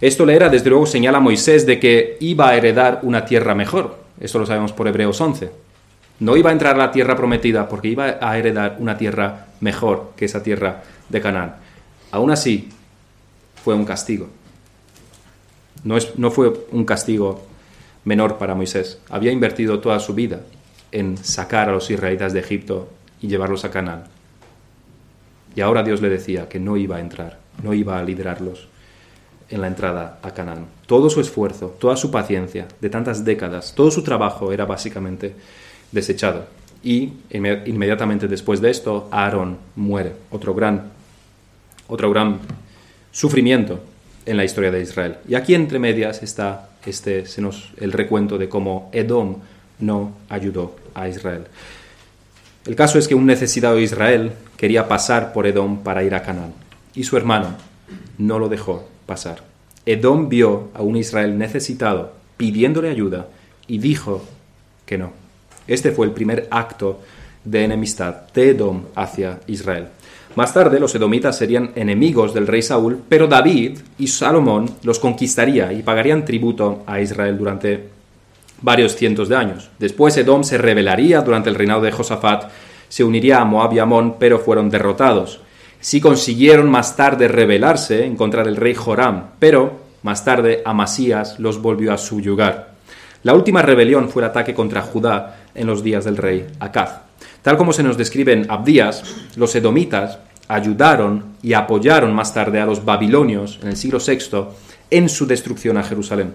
Esto le era, desde luego, señala a Moisés de que iba a heredar una tierra mejor. Esto lo sabemos por Hebreos 11. No iba a entrar a la tierra prometida porque iba a heredar una tierra mejor que esa tierra de Canaán. Aún así, fue un castigo. No, es, no fue un castigo menor para Moisés. Había invertido toda su vida en sacar a los israelitas de Egipto y llevarlos a Canaán. Y ahora Dios le decía que no iba a entrar, no iba a liderarlos en la entrada a Canaán. Todo su esfuerzo, toda su paciencia de tantas décadas, todo su trabajo era básicamente desechado. Y inmediatamente después de esto, Aarón muere, otro gran, otro gran sufrimiento en la historia de Israel. Y aquí entre medias está este, el recuento de cómo Edom no ayudó a Israel. El caso es que un necesitado de Israel quería pasar por Edom para ir a Canaán y su hermano no lo dejó pasar. Edom vio a un Israel necesitado pidiéndole ayuda y dijo que no. Este fue el primer acto de enemistad de Edom hacia Israel. Más tarde los edomitas serían enemigos del rey Saúl, pero David y Salomón los conquistaría y pagarían tributo a Israel durante varios cientos de años. Después Edom se rebelaría durante el reinado de Josafat, se uniría a Moab y Amón, pero fueron derrotados. Sí consiguieron más tarde rebelarse en contra del rey Joram, pero más tarde Amasías los volvió a subyugar. La última rebelión fue el ataque contra Judá en los días del rey Acaz. Tal como se nos describe en Abdías, los edomitas ayudaron y apoyaron más tarde a los babilonios en el siglo VI en su destrucción a Jerusalén.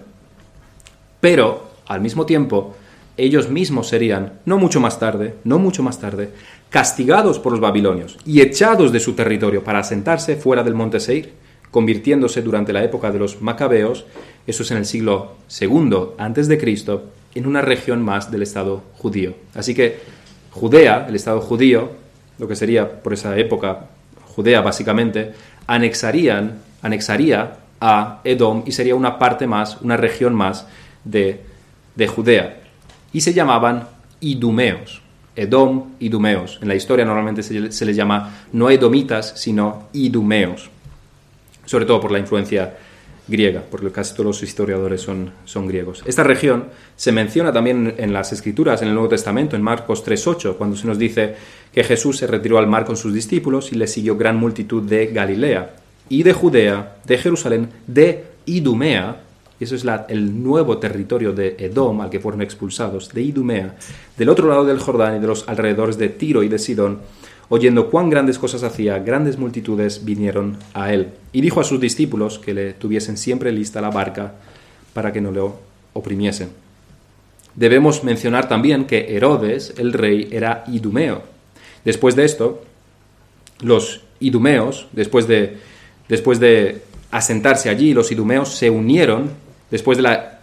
Pero, al mismo tiempo, ellos mismos serían, no mucho más tarde, no mucho más tarde, castigados por los babilonios y echados de su territorio para asentarse fuera del monte Seir, convirtiéndose durante la época de los macabeos, eso es en el siglo II antes de Cristo, en una región más del Estado judío. Así que Judea, el Estado judío, lo que sería por esa época Judea básicamente, anexarían, anexaría a Edom y sería una parte más, una región más de, de Judea. Y se llamaban idumeos. Edom, idumeos. En la historia normalmente se, les llama no edomitas, sino idumeos. Sobre todo por la influencia griega, porque casi todos los historiadores son, son griegos. Esta región se menciona también en las Escrituras, en el Nuevo Testamento, en Marcos 3.8, cuando se nos dice que Jesús se retiró al mar con sus discípulos y le siguió gran multitud de Galilea y de Judea, de Jerusalén, de Idumea, eso es el nuevo territorio de Edom al que fueron expulsados, de Idumea, del otro lado del Jordán y de los alrededores de Tiro y de Sidón, oyendo cuán grandes cosas hacía, grandes multitudes vinieron a él. Y dijo a sus discípulos que le tuviesen siempre lista la barca para que no lo oprimiesen. Debemos mencionar también que Herodes, el rey, era idumeo. Después de esto, los idumeos, después de, después de asentarse allí, los idumeos se unieron, después de la,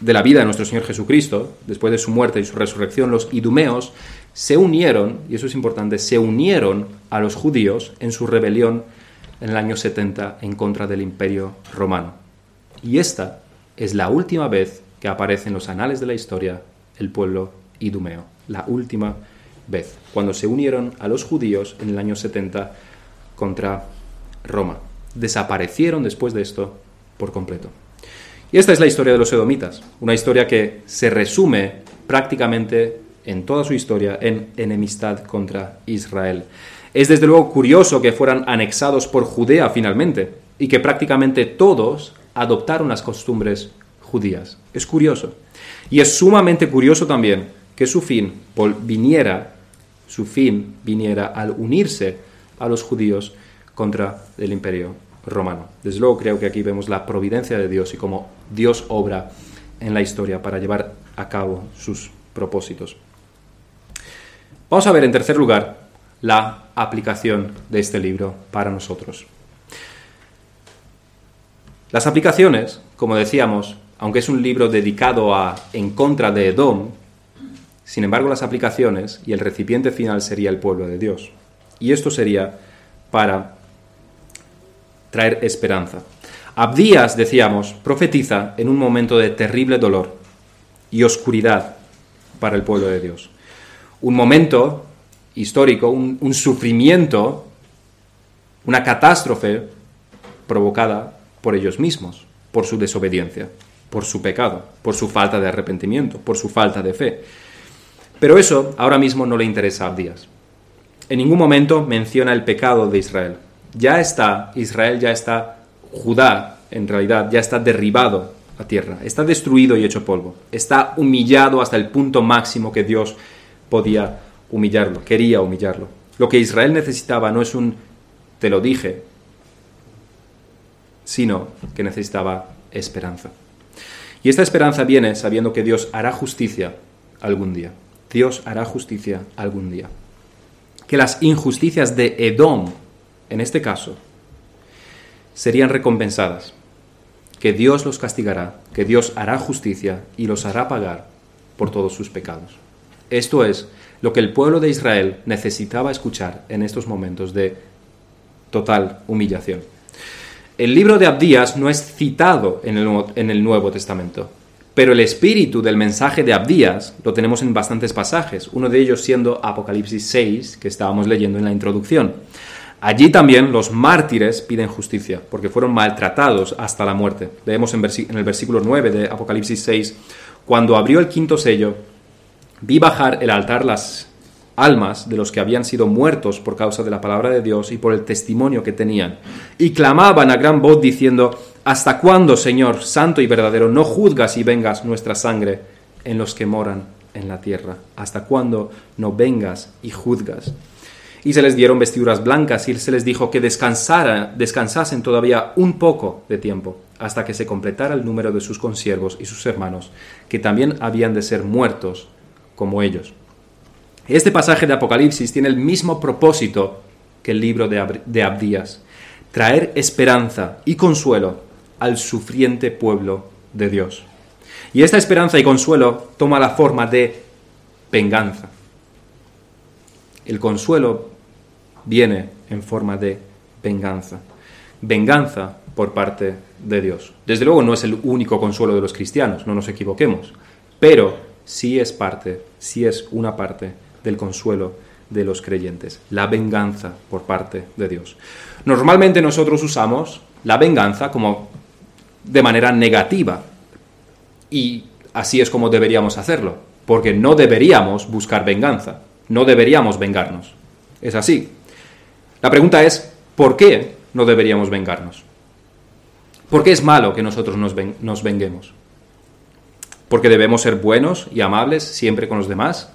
de la vida de nuestro Señor Jesucristo, después de su muerte y su resurrección, los idumeos se unieron, y eso es importante, se unieron a los judíos en su rebelión en el año 70 en contra del imperio romano. Y esta es la última vez que aparece en los anales de la historia el pueblo idumeo, la última vez, cuando se unieron a los judíos en el año 70 contra Roma. Desaparecieron después de esto por completo. Y esta es la historia de los edomitas, una historia que se resume prácticamente en toda su historia en enemistad contra Israel. Es desde luego curioso que fueran anexados por Judea finalmente y que prácticamente todos adoptaron las costumbres judías. Es curioso. Y es sumamente curioso también que su fin viniera, su fin viniera al unirse a los judíos contra el imperio romano. Desde luego creo que aquí vemos la providencia de Dios y cómo Dios obra en la historia para llevar a cabo sus propósitos. Vamos a ver en tercer lugar la aplicación de este libro para nosotros. Las aplicaciones, como decíamos, aunque es un libro dedicado a en contra de Edom, sin embargo las aplicaciones y el recipiente final sería el pueblo de Dios. Y esto sería para traer esperanza. Abdías, decíamos, profetiza en un momento de terrible dolor y oscuridad para el pueblo de Dios. Un momento histórico, un, un sufrimiento, una catástrofe provocada por ellos mismos, por su desobediencia, por su pecado, por su falta de arrepentimiento, por su falta de fe. Pero eso ahora mismo no le interesa a Abdías. En ningún momento menciona el pecado de Israel. Ya está, Israel ya está, Judá en realidad ya está derribado a tierra, está destruido y hecho polvo, está humillado hasta el punto máximo que Dios podía humillarlo, quería humillarlo. Lo que Israel necesitaba no es un te lo dije, sino que necesitaba esperanza. Y esta esperanza viene sabiendo que Dios hará justicia algún día. Dios hará justicia algún día. Que las injusticias de Edom, en este caso, serían recompensadas. Que Dios los castigará, que Dios hará justicia y los hará pagar por todos sus pecados. Esto es lo que el pueblo de Israel necesitaba escuchar en estos momentos de total humillación. El libro de Abdías no es citado en el, Nuevo, Testamento, pero el espíritu del mensaje de Abdías lo tenemos en bastantes pasajes, uno de ellos siendo Apocalipsis 6, que estábamos leyendo en la introducción. Allí también los mártires piden justicia, porque fueron maltratados hasta la muerte. Leemos en, el versículo 9 de Apocalipsis 6, cuando abrió el quinto sello, vi bajar el altar las almas de los que habían sido muertos por causa de la palabra de Dios y por el testimonio que tenían. Y clamaban a gran voz diciendo, ¿Hasta cuándo, Señor, santo y verdadero, no juzgas y vengas nuestra sangre en los que moran en la tierra? ¿Hasta cuándo no vengas y juzgas? Y se les dieron vestiduras blancas y se les dijo que descansara, descansasen todavía un poco de tiempo, hasta que se completara el número de sus consiervos y sus hermanos, que también habían de ser muertos como ellos. Este pasaje de Apocalipsis tiene el mismo propósito que el libro de Abdías, traer esperanza y consuelo al sufriente pueblo de Dios. Y esta esperanza y consuelo toma la forma de venganza. El consuelo viene en forma de venganza. Venganza por parte de Dios. Desde luego no es el único consuelo de los cristianos, no nos equivoquemos, pero sí es parte, sí es una parte del consuelo de los creyentes, la venganza por parte de Dios. Normalmente nosotros usamos la venganza como de manera negativa y así es como deberíamos hacerlo, porque no deberíamos buscar venganza, no deberíamos vengarnos. Es así. La pregunta es, ¿por qué no deberíamos vengarnos? ¿Por qué es malo que nosotros nos, venguemos? ¿Porque debemos ser buenos y amables siempre con los demás?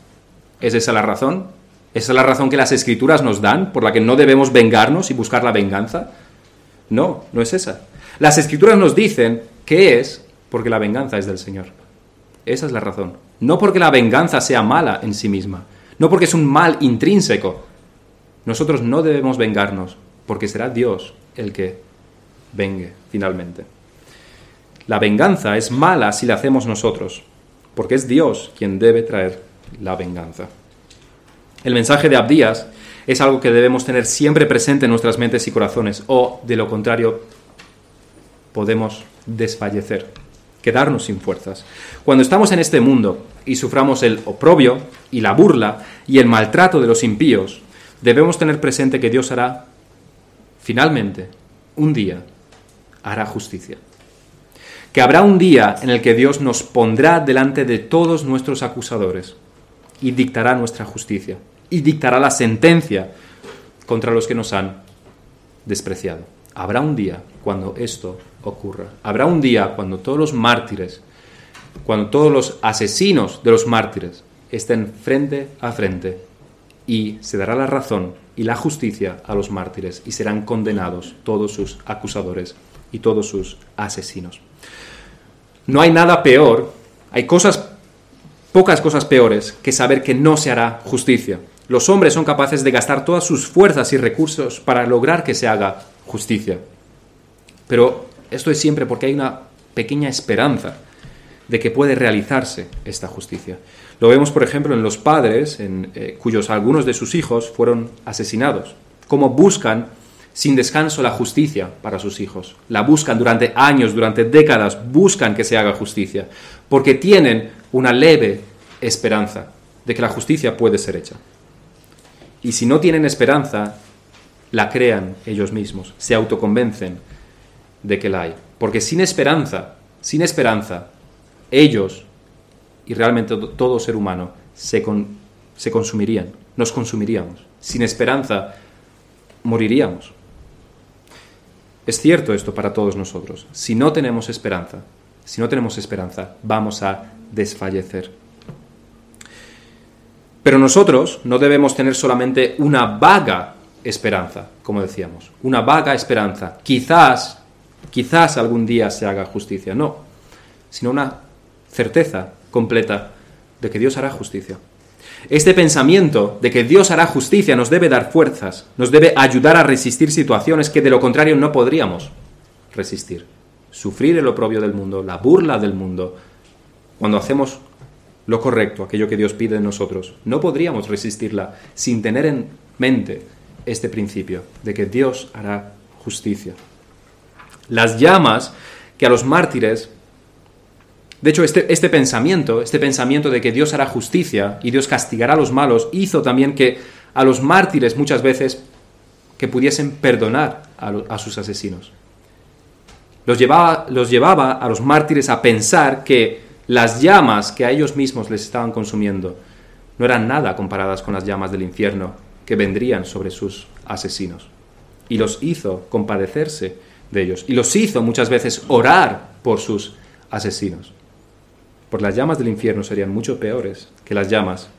¿Es esa la razón? ¿Esa es la razón que las escrituras nos dan por la que no debemos vengarnos y buscar la venganza? No, no es esa. Las escrituras nos dicen que es porque la venganza es del Señor. Esa es la razón. No porque la venganza sea mala en sí misma, no porque es un mal intrínseco. Nosotros no debemos vengarnos, porque será Dios el que vengue finalmente. La venganza es mala si la hacemos nosotros, porque es Dios quien debe traer la venganza. El mensaje de Abdías es algo que debemos tener siempre presente en nuestras mentes y corazones, o de lo contrario podemos desfallecer, quedarnos sin fuerzas. Cuando estamos en este mundo y suframos el oprobio y la burla y el maltrato de los impíos, debemos tener presente que Dios hará, finalmente, un día, hará justicia. Que habrá un día en el que Dios nos pondrá delante de todos nuestros acusadores y dictará nuestra justicia y dictará la sentencia contra los que nos han despreciado. Habrá un día cuando esto ocurra. Habrá un día cuando todos los mártires, cuando todos los asesinos de los mártires estén frente a frente y se dará la razón y la justicia a los mártires y serán condenados todos sus acusadores y todos sus asesinos. No hay nada peor, hay cosas, pocas cosas peores que saber que no se hará justicia. Los hombres son capaces de gastar todas sus fuerzas y recursos para lograr que se haga justicia. Pero esto es siempre porque hay una pequeña esperanza de que puede realizarse esta justicia. Lo vemos, por ejemplo, en los padres, en, eh, cuyos algunos de sus hijos fueron asesinados, cómo buscan sin descanso la justicia para sus hijos. La buscan durante años, durante décadas, buscan que se haga justicia, porque tienen una leve esperanza de que la justicia puede ser hecha. Y si no tienen esperanza, la crean ellos mismos, se autoconvencen de que la hay. Porque sin esperanza, sin esperanza, ellos y realmente todo ser humano se, se consumirían, nos consumiríamos. Sin esperanza, moriríamos. Es cierto esto para todos nosotros. Si no tenemos esperanza, si no tenemos esperanza, vamos a desfallecer. Pero nosotros no debemos tener solamente una vaga esperanza, como decíamos, una vaga esperanza. Quizás quizás algún día se haga justicia, no, sino una certeza completa de que Dios hará justicia. Este pensamiento de que Dios hará justicia nos debe dar fuerzas, nos debe ayudar a resistir situaciones que de lo contrario no podríamos resistir. Sufrir el oprobio del mundo, la burla del mundo, cuando hacemos lo correcto, aquello que Dios pide de nosotros, no podríamos resistirla sin tener en mente este principio de que Dios hará justicia las llamas que a los mártires... De hecho, este, este pensamiento, este pensamiento de que Dios hará justicia y Dios castigará a los malos, hizo también que a los mártires muchas veces que pudiesen perdonar a, sus asesinos. Los llevaba, los llevaba a los mártires a pensar que las llamas que a ellos mismos les estaban consumiendo no eran nada comparadas con las llamas del infierno que vendrían sobre sus asesinos. Y los hizo compadecerse de ellos. Y los hizo muchas veces orar por sus asesinos. Por las llamas del infierno serían mucho peores que las llamas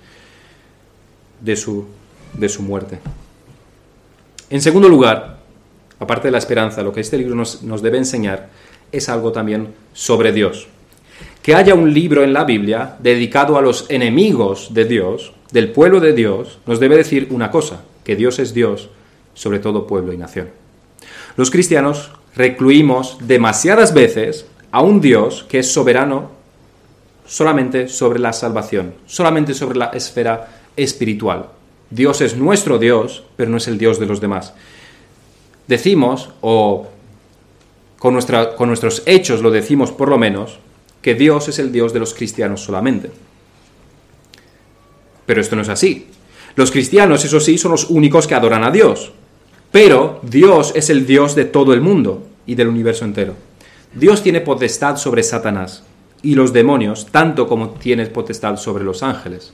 de su, de su muerte. En segundo lugar, aparte de la esperanza, lo que este libro nos, nos debe enseñar es algo también sobre Dios. Que haya un libro en la Biblia dedicado a los enemigos de Dios, del pueblo de Dios, nos debe decir una cosa, que Dios es Dios sobre todo pueblo y nación. Los cristianos recluimos demasiadas veces a un Dios que es soberano solamente sobre la salvación, solamente sobre la esfera espiritual. Dios es nuestro Dios, pero no es el Dios de los demás. Decimos, o con, con nuestros hechos lo decimos por lo menos, que Dios es el Dios de los cristianos solamente. Pero esto no es así. Los cristianos, eso sí, son los únicos que adoran a Dios. Pero Dios es el Dios de todo el mundo y del universo entero. Dios tiene potestad sobre Satanás y los demonios, tanto como tiene potestad sobre los ángeles.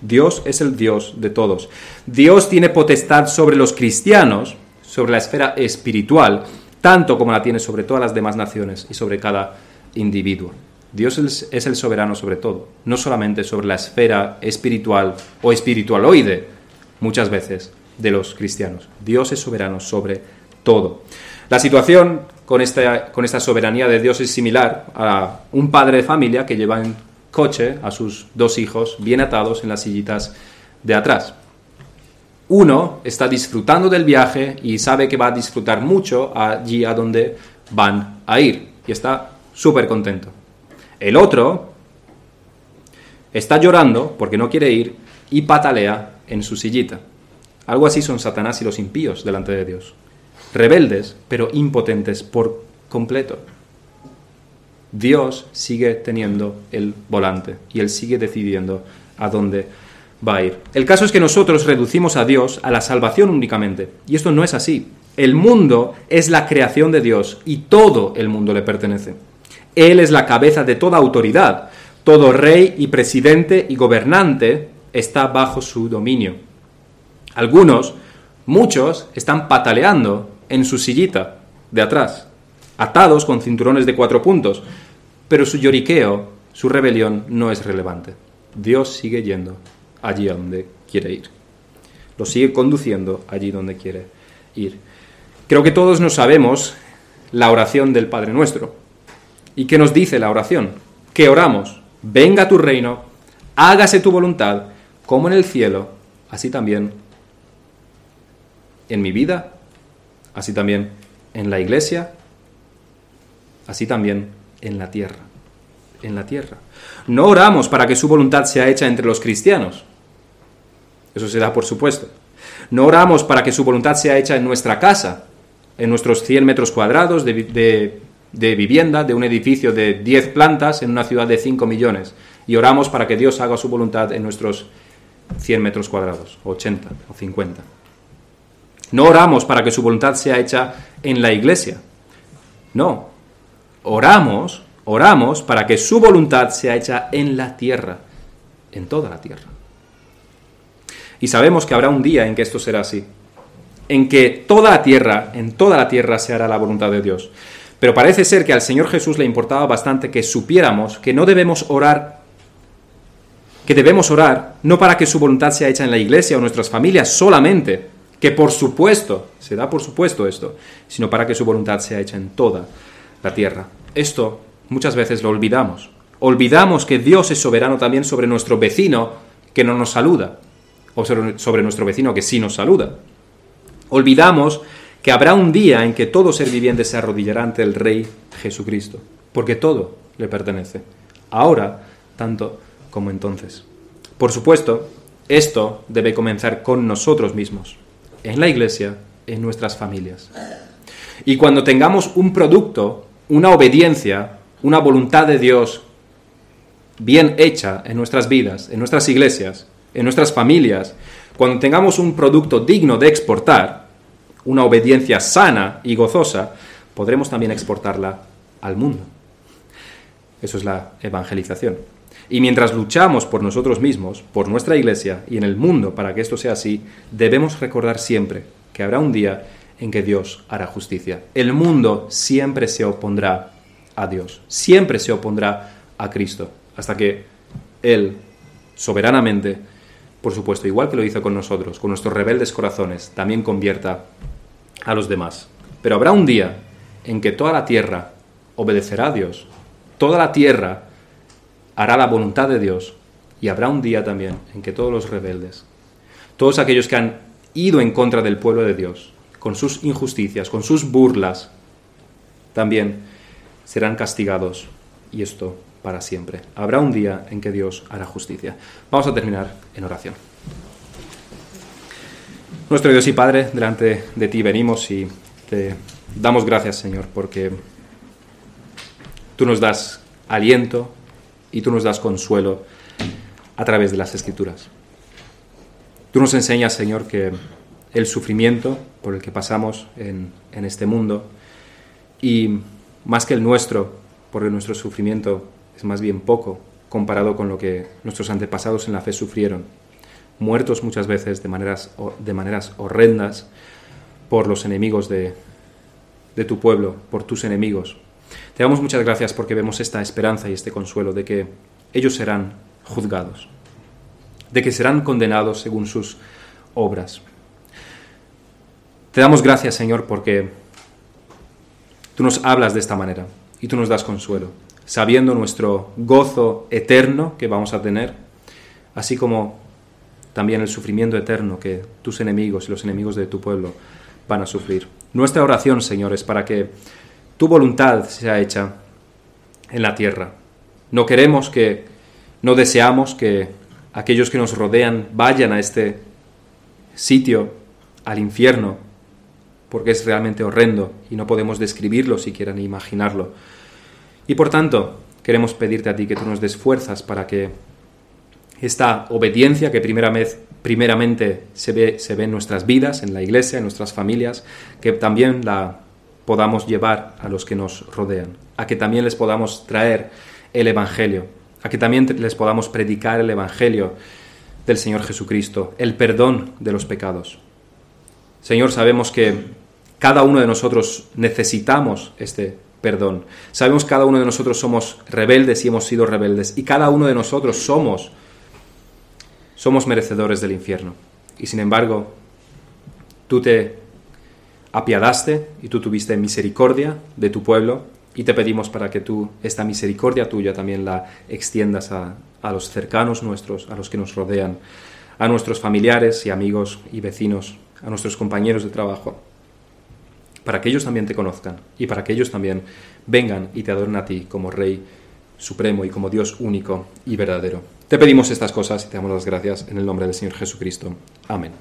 Dios es el Dios de todos. Dios tiene potestad sobre los cristianos, sobre la esfera espiritual, tanto como la tiene sobre todas las demás naciones y sobre cada individuo. Dios es el soberano sobre todo, no solamente sobre la esfera espiritual o espiritualoide, muchas veces, de los cristianos. Dios es soberano sobre todo. La situación con esta, con esta soberanía de Dios es similar a un padre de familia que lleva en coche a sus dos hijos bien atados en las sillitas de atrás. Uno está disfrutando del viaje y sabe que va a disfrutar mucho allí a donde van a ir y está súper contento. El otro está llorando porque no quiere ir y patalea en su sillita. Algo así son Satanás y los impíos delante de Dios. Rebeldes, pero impotentes por completo. Dios sigue teniendo el volante y Él sigue decidiendo a dónde va a ir. El caso es que nosotros reducimos a Dios a la salvación únicamente. Y esto no es así. El mundo es la creación de Dios y todo el mundo le pertenece. Él es la cabeza de toda autoridad. Todo rey y presidente y gobernante está bajo su dominio. Algunos, muchos, están pataleando en su sillita de atrás, atados con cinturones de cuatro puntos, pero su lloriqueo, su rebelión no es relevante. Dios sigue yendo allí a donde quiere ir. Lo sigue conduciendo allí donde quiere ir. Creo que todos nos sabemos la oración del Padre Nuestro. ¿Y qué nos dice la oración? Que oramos, venga tu reino, hágase tu voluntad, como en el cielo, así también en mi vida, así también en la iglesia, así también en la tierra. En la tierra. No oramos para que su voluntad sea hecha entre los cristianos. Eso se da por supuesto. No oramos para que su voluntad sea hecha en nuestra casa, en nuestros 100 metros cuadrados de, vivienda, de un edificio de 10 plantas en una ciudad de 5 millones. Y oramos para que Dios haga su voluntad en nuestros 100 metros cuadrados, 80 o 50. No oramos para que su voluntad sea hecha en la iglesia. No. Oramos, oramos para que su voluntad sea hecha en la tierra, en toda la tierra. Y sabemos que habrá un día en que esto será así, en que toda la tierra, en toda la tierra se hará la voluntad de Dios. Pero parece ser que al Señor Jesús le importaba bastante que supiéramos que no debemos orar, que debemos orar no para que su voluntad sea hecha en la iglesia o nuestras familias solamente, que por supuesto, se da por supuesto esto, sino para que su voluntad sea hecha en toda la tierra. Esto muchas veces lo olvidamos. Olvidamos que Dios es soberano también sobre nuestro vecino que no nos saluda o sobre nuestro vecino que sí nos saluda. Olvidamos que habrá un día en que todo ser viviente se arrodillará ante el Rey Jesucristo, porque todo le pertenece, ahora tanto como entonces. Por supuesto, esto debe comenzar con nosotros mismos, en la iglesia, en nuestras familias. Y cuando tengamos un producto, una obediencia, una voluntad de Dios bien hecha en nuestras vidas, en nuestras iglesias, en nuestras familias, cuando tengamos un producto digno de exportar, una obediencia sana y gozosa, podremos también exportarla al mundo. Eso es la evangelización. Y mientras luchamos por nosotros mismos, por nuestra iglesia y en el mundo para que esto sea así, debemos recordar siempre que habrá un día en que Dios hará justicia. El mundo siempre se opondrá a Dios, siempre se opondrá a Cristo, hasta que Él soberanamente por supuesto, igual que lo hizo con nosotros, con nuestros rebeldes corazones, también convierta a los demás. Pero habrá un día en que toda la tierra obedecerá a Dios, toda la tierra hará la voluntad de Dios, y habrá un día también en que todos los rebeldes, todos aquellos que han ido en contra del pueblo de Dios, con sus injusticias, con sus burlas, también serán castigados. Y esto para siempre. Habrá un día en que Dios hará justicia. Vamos a terminar en oración. Nuestro Dios y Padre, delante de ti venimos y te damos gracias, Señor, porque tú nos das aliento y tú nos das consuelo a través de las Escrituras. Tú nos enseñas, Señor, que el sufrimiento por el que pasamos en, en este mundo y más que el nuestro, porque nuestro sufrimiento es más bien poco comparado con lo que nuestros antepasados en la fe sufrieron, muertos muchas veces de maneras, de maneras horrendas por los enemigos de, de tu pueblo, por tus enemigos. Te damos muchas gracias porque vemos esta esperanza y este consuelo de que ellos serán juzgados, de que serán condenados según sus obras. Te damos gracias, Señor, porque tú nos hablas de esta manera y tú nos das consuelo sabiendo nuestro gozo eterno que vamos a tener, así como también el sufrimiento eterno que tus enemigos y los enemigos de tu pueblo van a sufrir. Nuestra oración, Señor, es para que tu voluntad sea hecha en la tierra. No queremos que, no deseamos que aquellos que nos rodean vayan a este sitio, al infierno, porque es realmente horrendo y no podemos describirlo siquiera ni imaginarlo. Y por tanto, queremos pedirte a ti que tú nos des fuerzas para que esta obediencia que primeramente se ve, se ve en nuestras vidas, en la iglesia, en nuestras familias, que también la podamos llevar a los que nos rodean, a que también les podamos traer el Evangelio, a que también les podamos predicar el Evangelio del Señor Jesucristo, el perdón de los pecados. Señor, sabemos que cada uno de nosotros necesitamos este perdón. Sabemos que cada uno de nosotros somos rebeldes y hemos sido rebeldes. Y cada uno de nosotros somos, somos merecedores del infierno. Y sin embargo, tú te apiadaste y tú tuviste misericordia de tu pueblo y te pedimos para que tú esta misericordia tuya también la extiendas a, a los cercanos nuestros, a los que nos rodean, a nuestros familiares y amigos y vecinos, a nuestros compañeros de trabajo para que ellos también te conozcan y para que ellos también vengan y te adoren a ti como Rey Supremo y como Dios único y verdadero. Te pedimos estas cosas y te damos las gracias en el nombre del Señor Jesucristo. Amén.